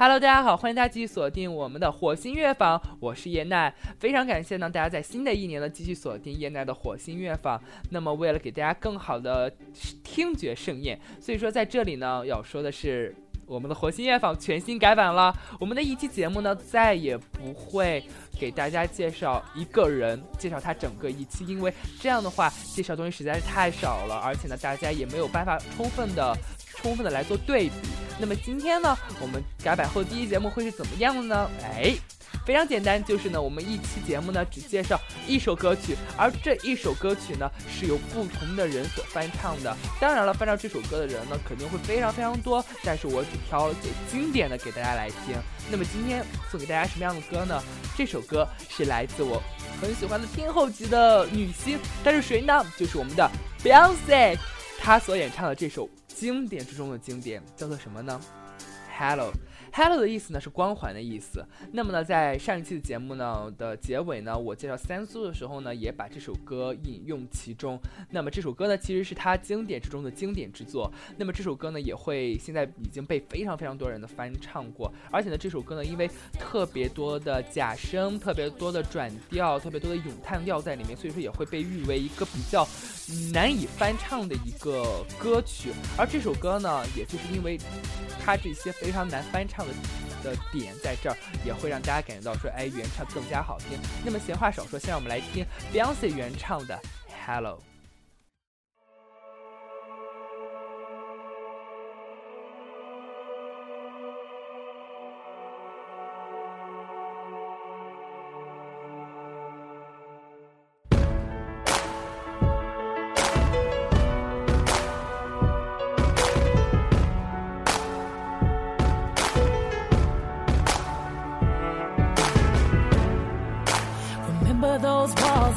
Hello，大家好，欢迎大家继续锁定我们的火星乐坊，我是叶奈，非常感谢呢大家在新的一年呢继续锁定叶奈的火星乐坊。那么为了给大家更好的听觉盛宴，所以说在这里呢要说的是。我们的火星夜访全新改版了，我们的一期节目呢再也不会给大家介绍一个人，介绍他整个一期，因为这样的话介绍东西实在是太少了，而且呢大家也没有办法充分的、充分的来做对比。那么今天呢，我们改版后的第一节目会是怎么样的呢？哎。非常简单，就是呢，我们一期节目呢只介绍一首歌曲，而这一首歌曲呢是由不同的人所翻唱的。当然了，翻唱这首歌的人呢肯定会非常非常多，但是我只挑最经典的给大家来听。那么今天送给大家什么样的歌呢？这首歌是来自我很喜欢的天后级的女星，她是谁呢？就是我们的 Beyonce，她所演唱的这首经典之中的经典叫做什么呢？Hello。Hello 的意思呢是光环的意思。那么呢，在上一期的节目呢的结尾呢，我介绍三苏的时候呢，也把这首歌引用其中。那么这首歌呢，其实是他经典之中的经典之作。那么这首歌呢，也会现在已经被非常非常多人的翻唱过。而且呢，这首歌呢，因为特别多的假声、特别多的转调、特别多的咏叹调在里面，所以说也会被誉为一个比较难以翻唱的一个歌曲。而这首歌呢，也就是因为它这些非非常难翻唱。的的点在这儿，也会让大家感觉到说，哎，原唱更加好听。那么闲话少说，先让我们来听 Beyonce 原唱的《Hello》。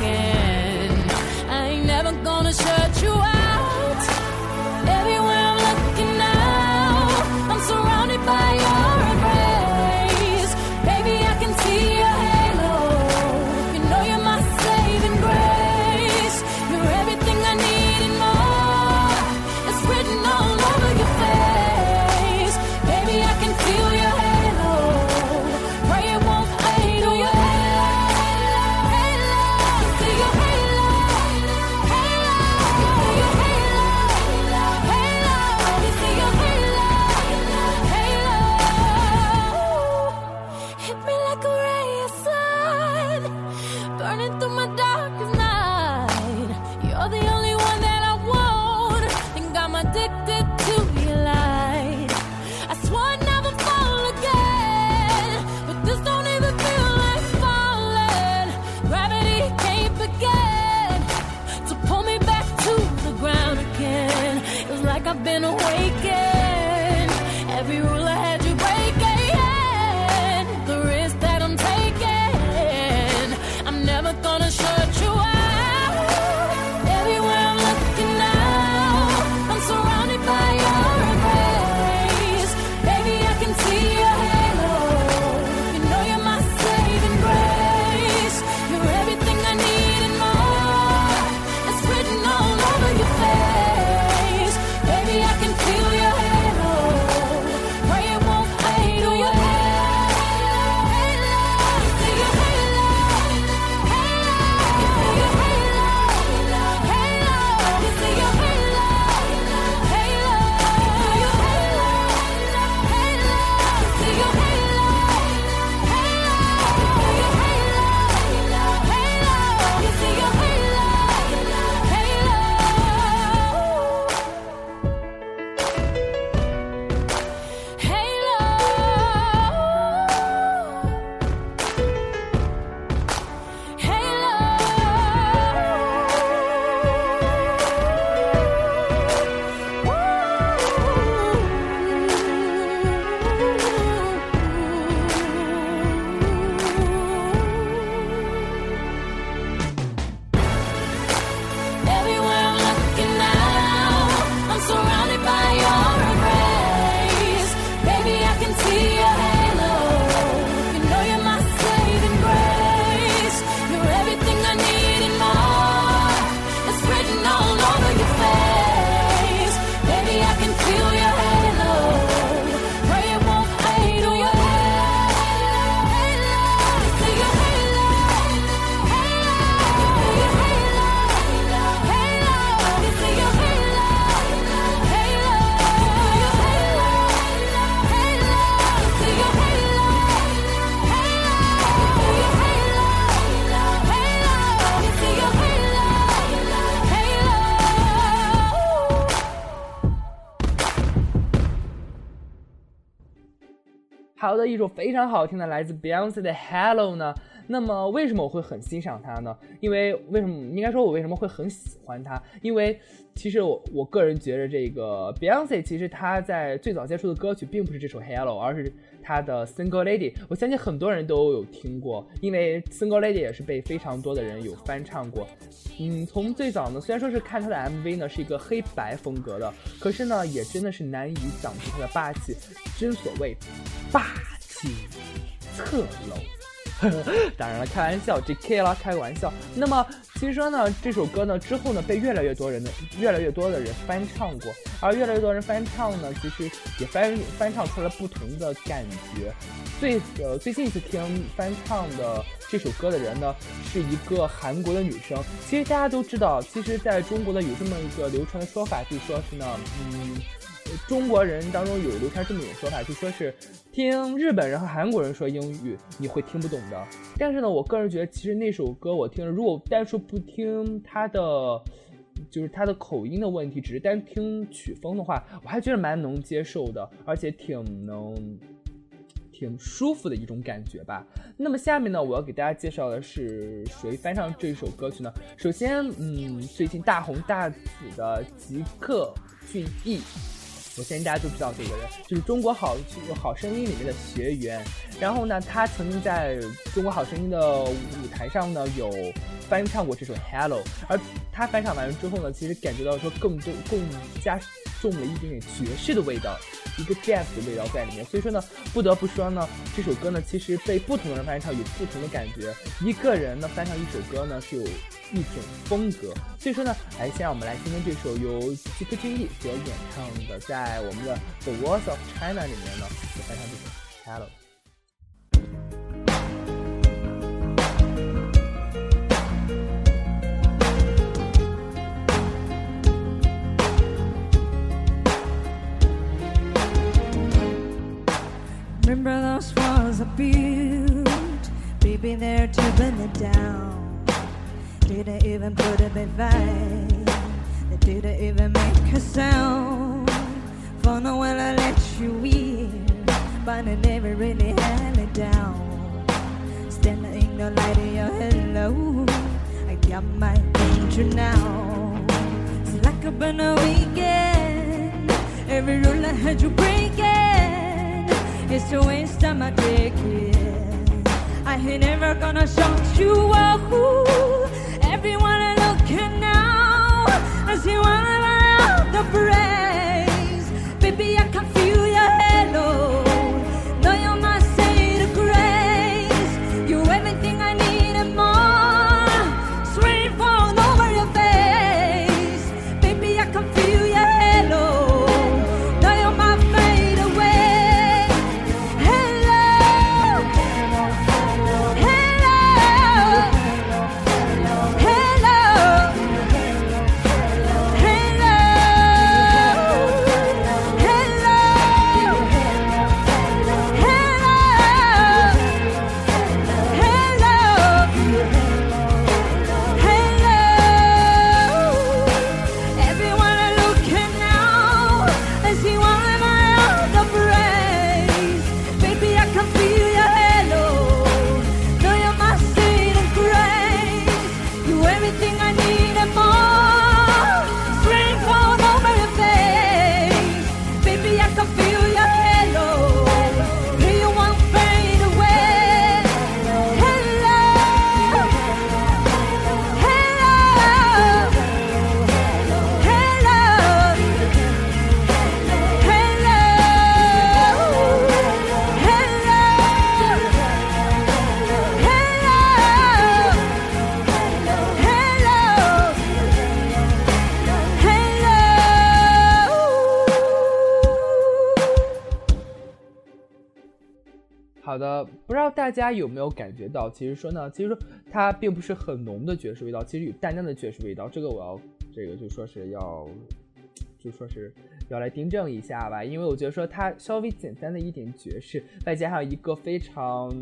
Yeah. 一首非常好听的来自 Beyonce 的 Hello 呢？那么为什么我会很欣赏他呢？因为为什么应该说我为什么会很喜欢他？因为其实我我个人觉得这个 Beyonce 其实他在最早接触的歌曲并不是这首 Hello，而是他的 Single Lady。我相信很多人都有听过，因为 Single Lady 也是被非常多的人有翻唱过。嗯，从最早呢，虽然说是看他的 MV 呢是一个黑白风格的，可是呢也真的是难以挡住他的霸气。真所谓霸气侧漏。当然了，开玩笑，J.K. 啦，开个玩笑。那么，其实说呢，这首歌呢之后呢，被越来越多人的越来越多的人翻唱过，而越来越多人翻唱呢，其实也翻翻唱出了不同的感觉。最呃最近一次听翻唱的这首歌的人呢，是一个韩国的女生。其实大家都知道，其实在中国呢有这么一个流传的说法，就说是呢，嗯。中国人当中有流传这么一种说法，就说是听日本人和韩国人说英语你会听不懂的。但是呢，我个人觉得其实那首歌我听了，如果单说不听它的，就是它的口音的问题，只是单听曲风的话，我还觉得蛮能接受的，而且挺能挺舒服的一种感觉吧。那么下面呢，我要给大家介绍的是谁翻唱这首歌曲呢？首先，嗯，最近大红大紫的吉克隽逸。首先大家就知道这个人，就是《中国好好声音》里面的学员。然后呢，他曾经在中国好声音的舞台上呢有翻唱过这首《Hello》，而他翻唱完了之后呢，其实感觉到说更多更加重了一点点爵士的味道，一个 jazz 的味道在里面。所以说呢，不得不说呢，这首歌呢其实被不同的人翻唱有不同的感觉。一个人呢翻唱一首歌呢是有。一种风格，所以说呢，来先让我们来听听这首由吉克隽逸所演唱的，在我们的《The Voice of China》里面呢，就翻唱这首《Hello》。Remember those walls I built, baby, there to burn it down. Didn't even put a fight. They didn't even make a sound. For no one I let you in, but I never really held it down. Standing in the light of your hello, I got my angel now. It's like a burner weekend. Every rule I had you breaking. It's a waste of my ticket. I ain't never gonna shout you out everyone looking now as you wanna the praise. Baby, I can feel 好的，不知道大家有没有感觉到，其实说呢，其实说它并不是很浓的爵士味道，其实有淡淡的爵士味道。这个我要，这个就说是要，就说是要来订正一下吧，因为我觉得说它稍微简单的一点爵士，再加上一个非常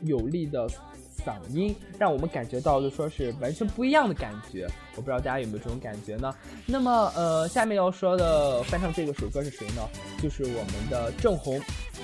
有力的嗓音，让我们感觉到就说是完全不一样的感觉。我不知道大家有没有这种感觉呢？那么呃，下面要说的翻唱这个首歌是谁呢？就是我们的郑红。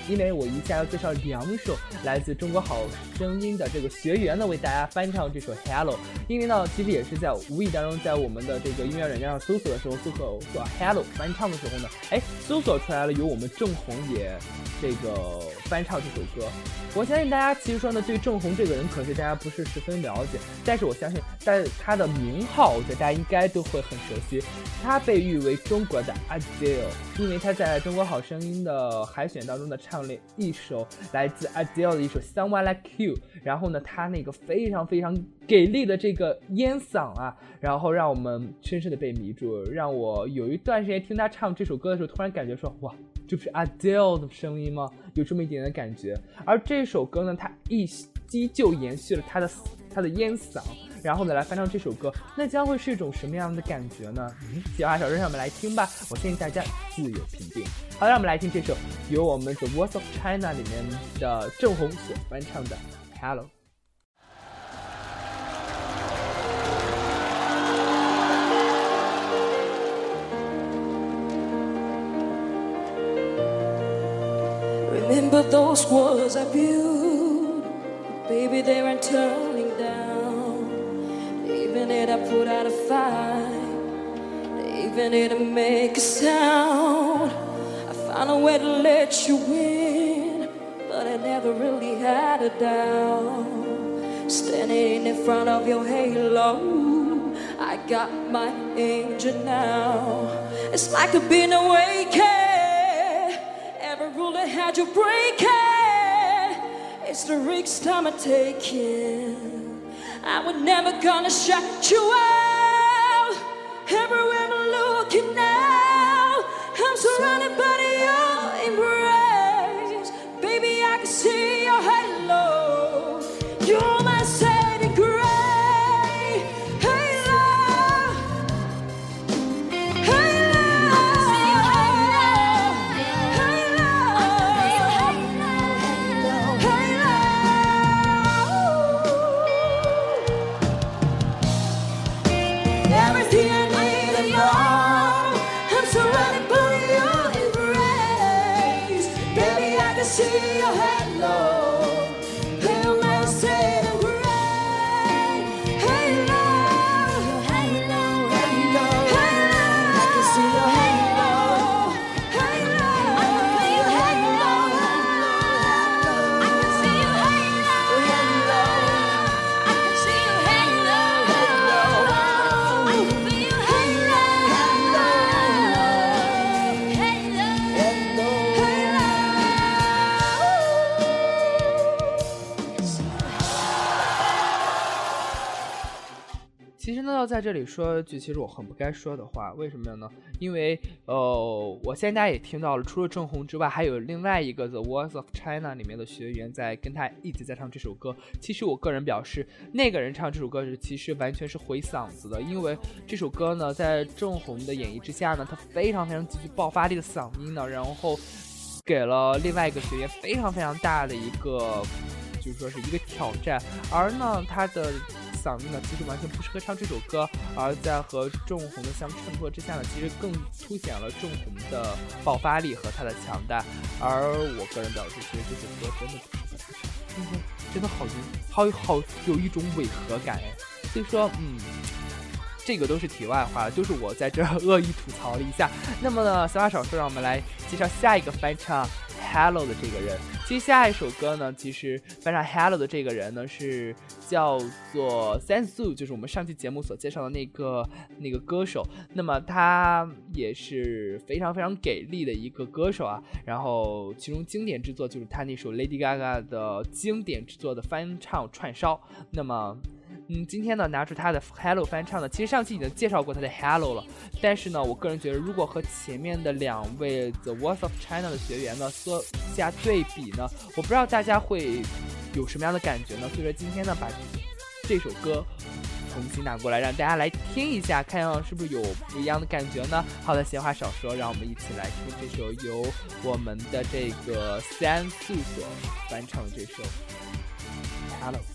因为我一下要介绍两首来自中国好声音的这个学员呢，为大家翻唱这首《Hello》。因为呢，其实也是在无意当中，在我们的这个音乐软件上搜索的时候，搜索做 Hello 翻唱的时候呢，哎，搜索出来了有我们郑红也这个翻唱这首歌。我相信大家其实说呢，对郑红这个人，可能大家不是十分了解，但是我相信但他的名号，我觉得大家应该都会很熟悉。他被誉为中国的 Adele，因为他在中国好声音的海选当中呢，唱了一首来自 Adele 的一首 Someone Like You，然后呢，他那个非常非常给力的这个烟嗓啊，然后让我们深深的被迷住，让我有一段时间听他唱这首歌的时候，突然感觉说，哇。这不是 Adele 的声音吗？有这么一点点感觉。而这首歌呢，它依依旧延续了他的他的烟嗓，然后呢来翻唱这首歌，那将会是一种什么样的感觉呢？嗯，喜欢小说，让我们来听吧。我建议大家自由评定。好，让我们来听这首由我们 The Voice of China 里面的郑红所翻唱的 Hello。Remember those words I built, baby, they aren't turning down. Even if I put out a fight, even if I make a sound, I found a way to let you in, but I never really had a doubt. Standing in front of your halo, I got my angel now. It's like I've been awakened Every rule that had you breaking. It's the risks I'm taking. I was never gonna shut you out. Everywhere I'm looking now, I'm surrounded by your 在这里说句其实我很不该说的话，为什么呢？因为呃，我现在也听到了，除了郑红之外，还有另外一个 The Voice of China 里面的学员在跟他一直在唱这首歌。其实我个人表示，那个人唱这首歌是，其实完全是毁嗓子的，因为这首歌呢，在郑红的演绎之下呢，他非常非常极具爆发力的嗓音呢，然后给了另外一个学员非常非常大的一个。就是说是一个挑战，而呢，他的嗓音呢，其实完全不适合唱这首歌，而在和郑红的相衬托之下呢，其实更凸显了郑红的爆发力和他的强大。而我个人表示，其实这首歌真的不适合他唱，真的真的好好好有一种违和感哎。所以说，嗯。这个都是题外话，就是我在这儿 恶意吐槽了一下。那么呢，闲话少说，让我们来介绍下一个翻唱《Hello》的这个人。其实下一首歌呢，其实翻唱《Hello》的这个人呢是叫做 Sensu，就是我们上期节目所介绍的那个那个歌手。那么他也是非常非常给力的一个歌手啊。然后其中经典之作就是他那首 Lady Gaga 的经典之作的翻唱串烧。那么。嗯，今天呢拿出他的 Hello 翻唱的，其实上期已经介绍过他的 Hello 了，但是呢，我个人觉得如果和前面的两位 The Voice of China 的学员呢做下对比呢，我不知道大家会有什么样的感觉呢？所以说今天呢把这首歌重新拿过来，让大家来听一下，看看是不是有不一样的感觉呢？好的，闲话少说，让我们一起来听这首由我们的这个三素所翻唱的这首 Hello。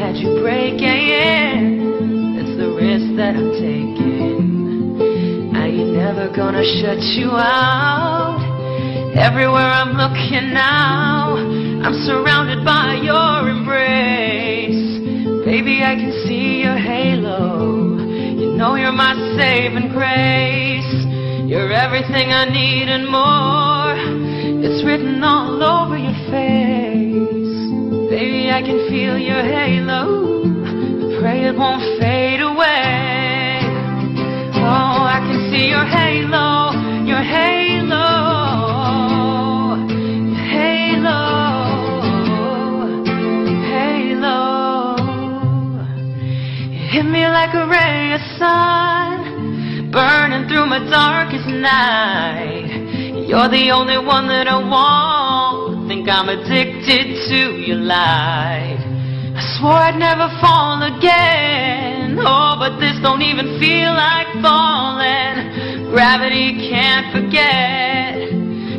Had you breaking, It's the risk that I'm taking. I ain't never gonna shut you out. Everywhere I'm looking now, I'm surrounded by your embrace. Baby, I can see your halo. You know you're my saving grace. You're everything I need and more. It's written all over. Baby, I can feel your halo. I pray it won't fade away. Oh, I can see your halo, your halo, halo, halo. You hit me like a ray of sun, burning through my darkest night. You're the only one that I want. Think I'm addicted to your light. I swore I'd never fall again. Oh, but this don't even feel like falling. Gravity can't forget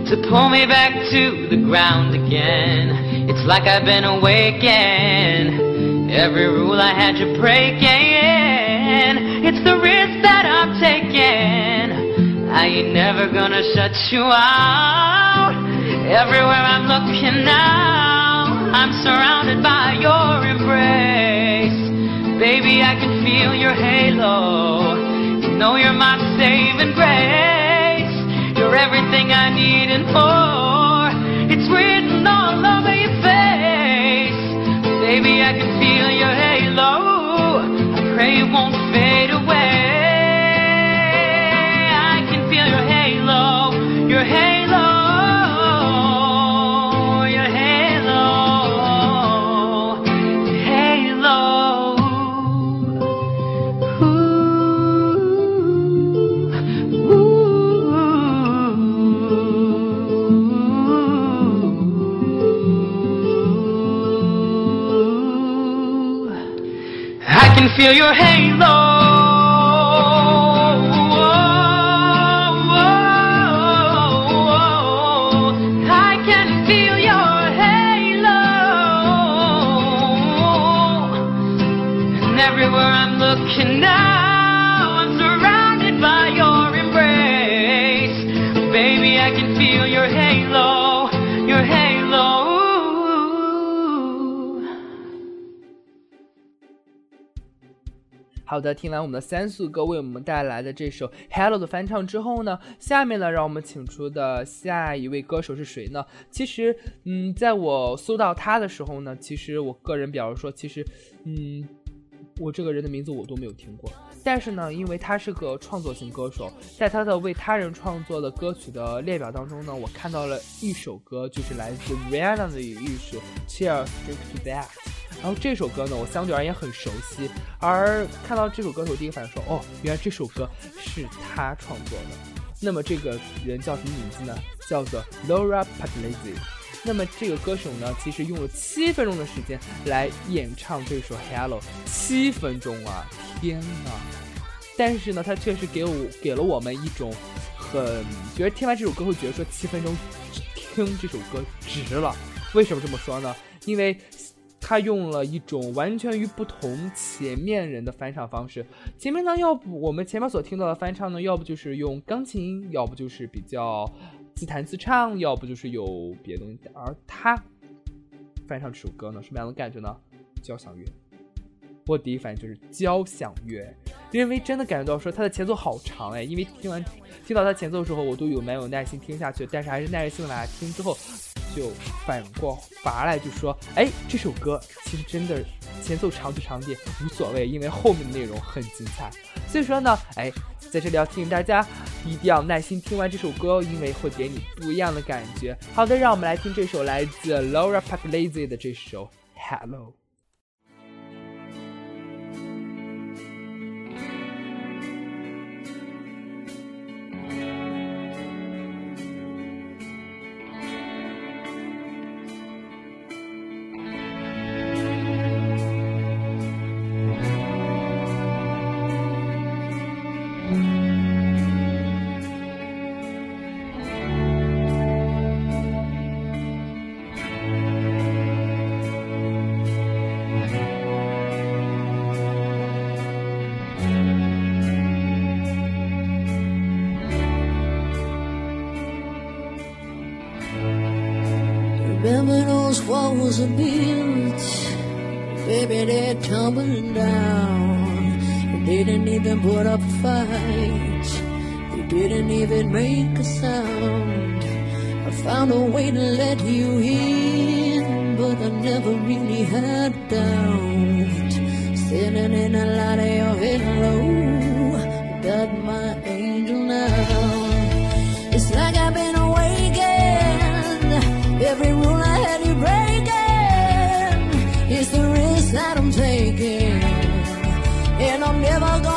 to pull me back to the ground again. It's like I've been awakened. Every rule I had you breaking. It's the risk that I'm taking. I ain't never gonna shut you out. Everywhere I'm looking now, I'm surrounded by your embrace. Baby, I can feel your halo. You know you're my saving grace. You're everything I need and more. It's written all over your face. Baby, I can feel your halo. I pray it won't fade feel your halo. 好的，听完我们的三素哥为我们带来的这首《Hello》的翻唱之后呢，下面呢，让我们请出的下一位歌手是谁呢？其实，嗯，在我搜到他的时候呢，其实我个人表示说，其实，嗯，我这个人的名字我都没有听过。但是呢，因为他是个创作型歌手，在他的为他人创作的歌曲的列表当中呢，我看到了一首歌，就是来自 Rihanna 的一首《Cheers Drink to That》。然后这首歌呢，我相对而言很熟悉，而看到这首歌手，第一个反应说，哦，原来这首歌是他创作的。那么这个人叫什么名字呢？叫做 Laura Pugliese。那么这个歌手呢，其实用了七分钟的时间来演唱这首《Hello》，七分钟啊！天呐！但是呢，他确实给我给了我们一种很觉得听完这首歌会觉得说七分钟听这首歌值了。为什么这么说呢？因为他用了一种完全与不同前面人的翻唱方式。前面呢，要不我们前面所听到的翻唱呢，要不就是用钢琴，要不就是比较自弹自唱，要不就是有别的东西。而他翻唱这首歌呢，什么样的感觉呢？交响乐。我第一反应就是交响乐，因为真的感觉到说它的前奏好长哎，因为听完听到它前奏的时候，我都有蛮有耐心听下去，但是还是耐着性子来听之后，就反过拔来，就说哎，这首歌其实真的前奏长就长点无所谓，因为后面的内容很精彩。所以说呢，哎，在这里要提醒大家，一定要耐心听完这首歌哦，因为会给你不一样的感觉。好的，让我们来听这首来自 Laura Pucklazy 的这首。Hello, those walls are built, baby, they're tumbling down. They didn't even put up a fight. They didn't even make a sound. I found a way to let you in, but I never really had doubt. Sitting in a light of your halo, got my angel now. Every rule I had you breaking. It's the risk that I'm taking. And I'm never gonna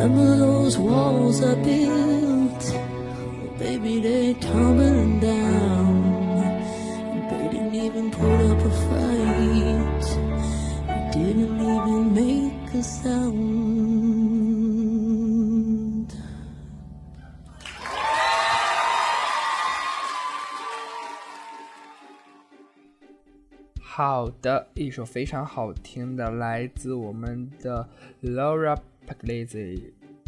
Remember those walls I built? Well, baby, they're tumbling down. They didn't even put up a fight. They didn't even make a sound. 好的，一首非常好听的，来自我们的 Laura Paklaze，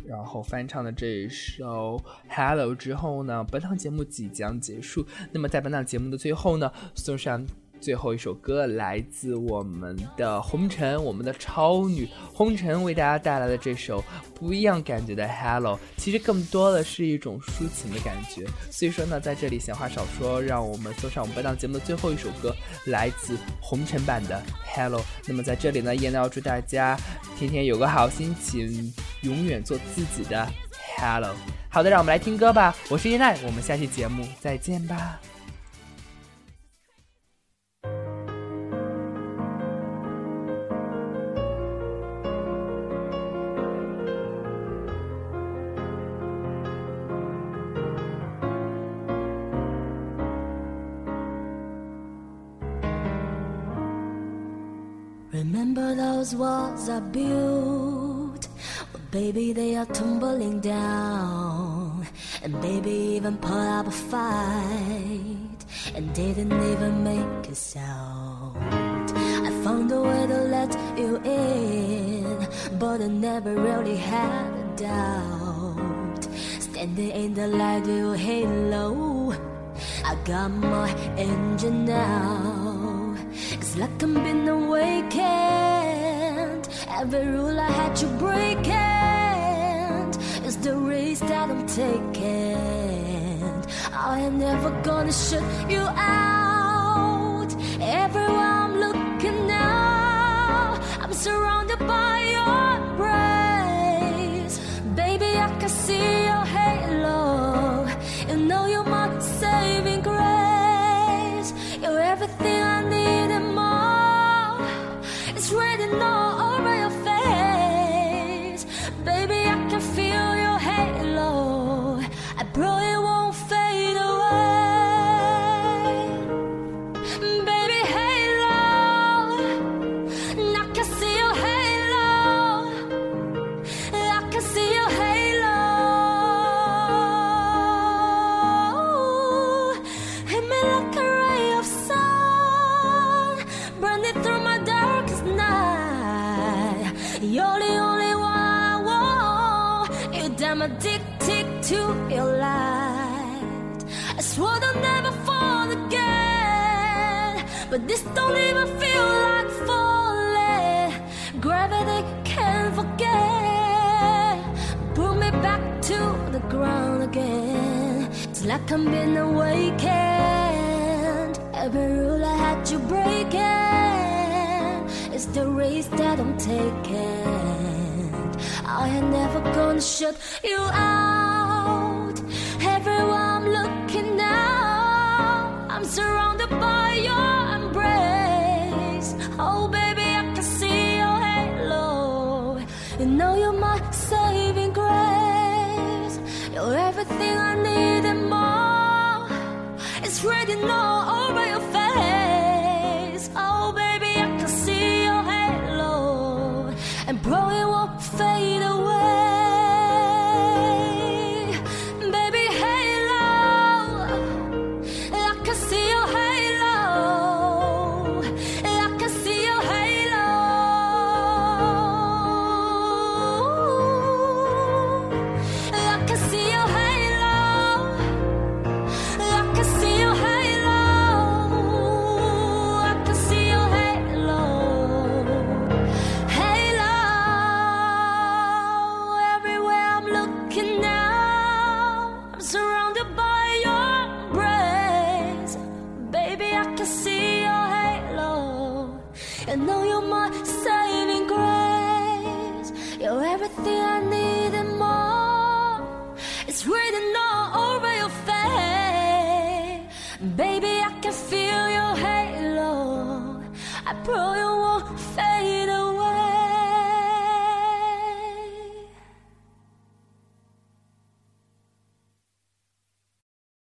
然后翻唱的这一首《Hello》之后呢，本档节目即将结束。那么在本档节目的最后呢，送上。最后一首歌来自我们的红尘，我们的超女红尘为大家带来的这首不一样感觉的《Hello》，其实更多的是一种抒情的感觉。所以说呢，在这里闲话少说，让我们送上我们本档节目的最后一首歌，来自红尘版的《Hello》。那么在这里呢，也要祝大家天天有个好心情，永远做自己的 Hello。好的，让我们来听歌吧。我是叶奈，我们下期节目再见吧。Those walls I built? Well, baby, they are tumbling down. And baby, even put up a fight. And didn't even make a sound. I found a way to let you in. But I never really had a doubt. Standing in the light, you halo. I got my engine now. It's like I'm been awakened. Every rule I had to break and it's the race that I'm taking. I am never gonna shut you out. Everywhere I'm looking now, I'm surrounded addicted to your light. I swore I'll never fall again, but this don't even feel like falling. Gravity can't forget. Pull me back to the ground again. It's like I'm being awakened. Every rule I had to break it. It's the race that I'm taking. I ain't never gonna shut you out. Everywhere I'm looking now, I'm surrounded by your embrace. Oh, baby, I can see your halo. You know you're my saving grace. You're everything I need and more. It's written all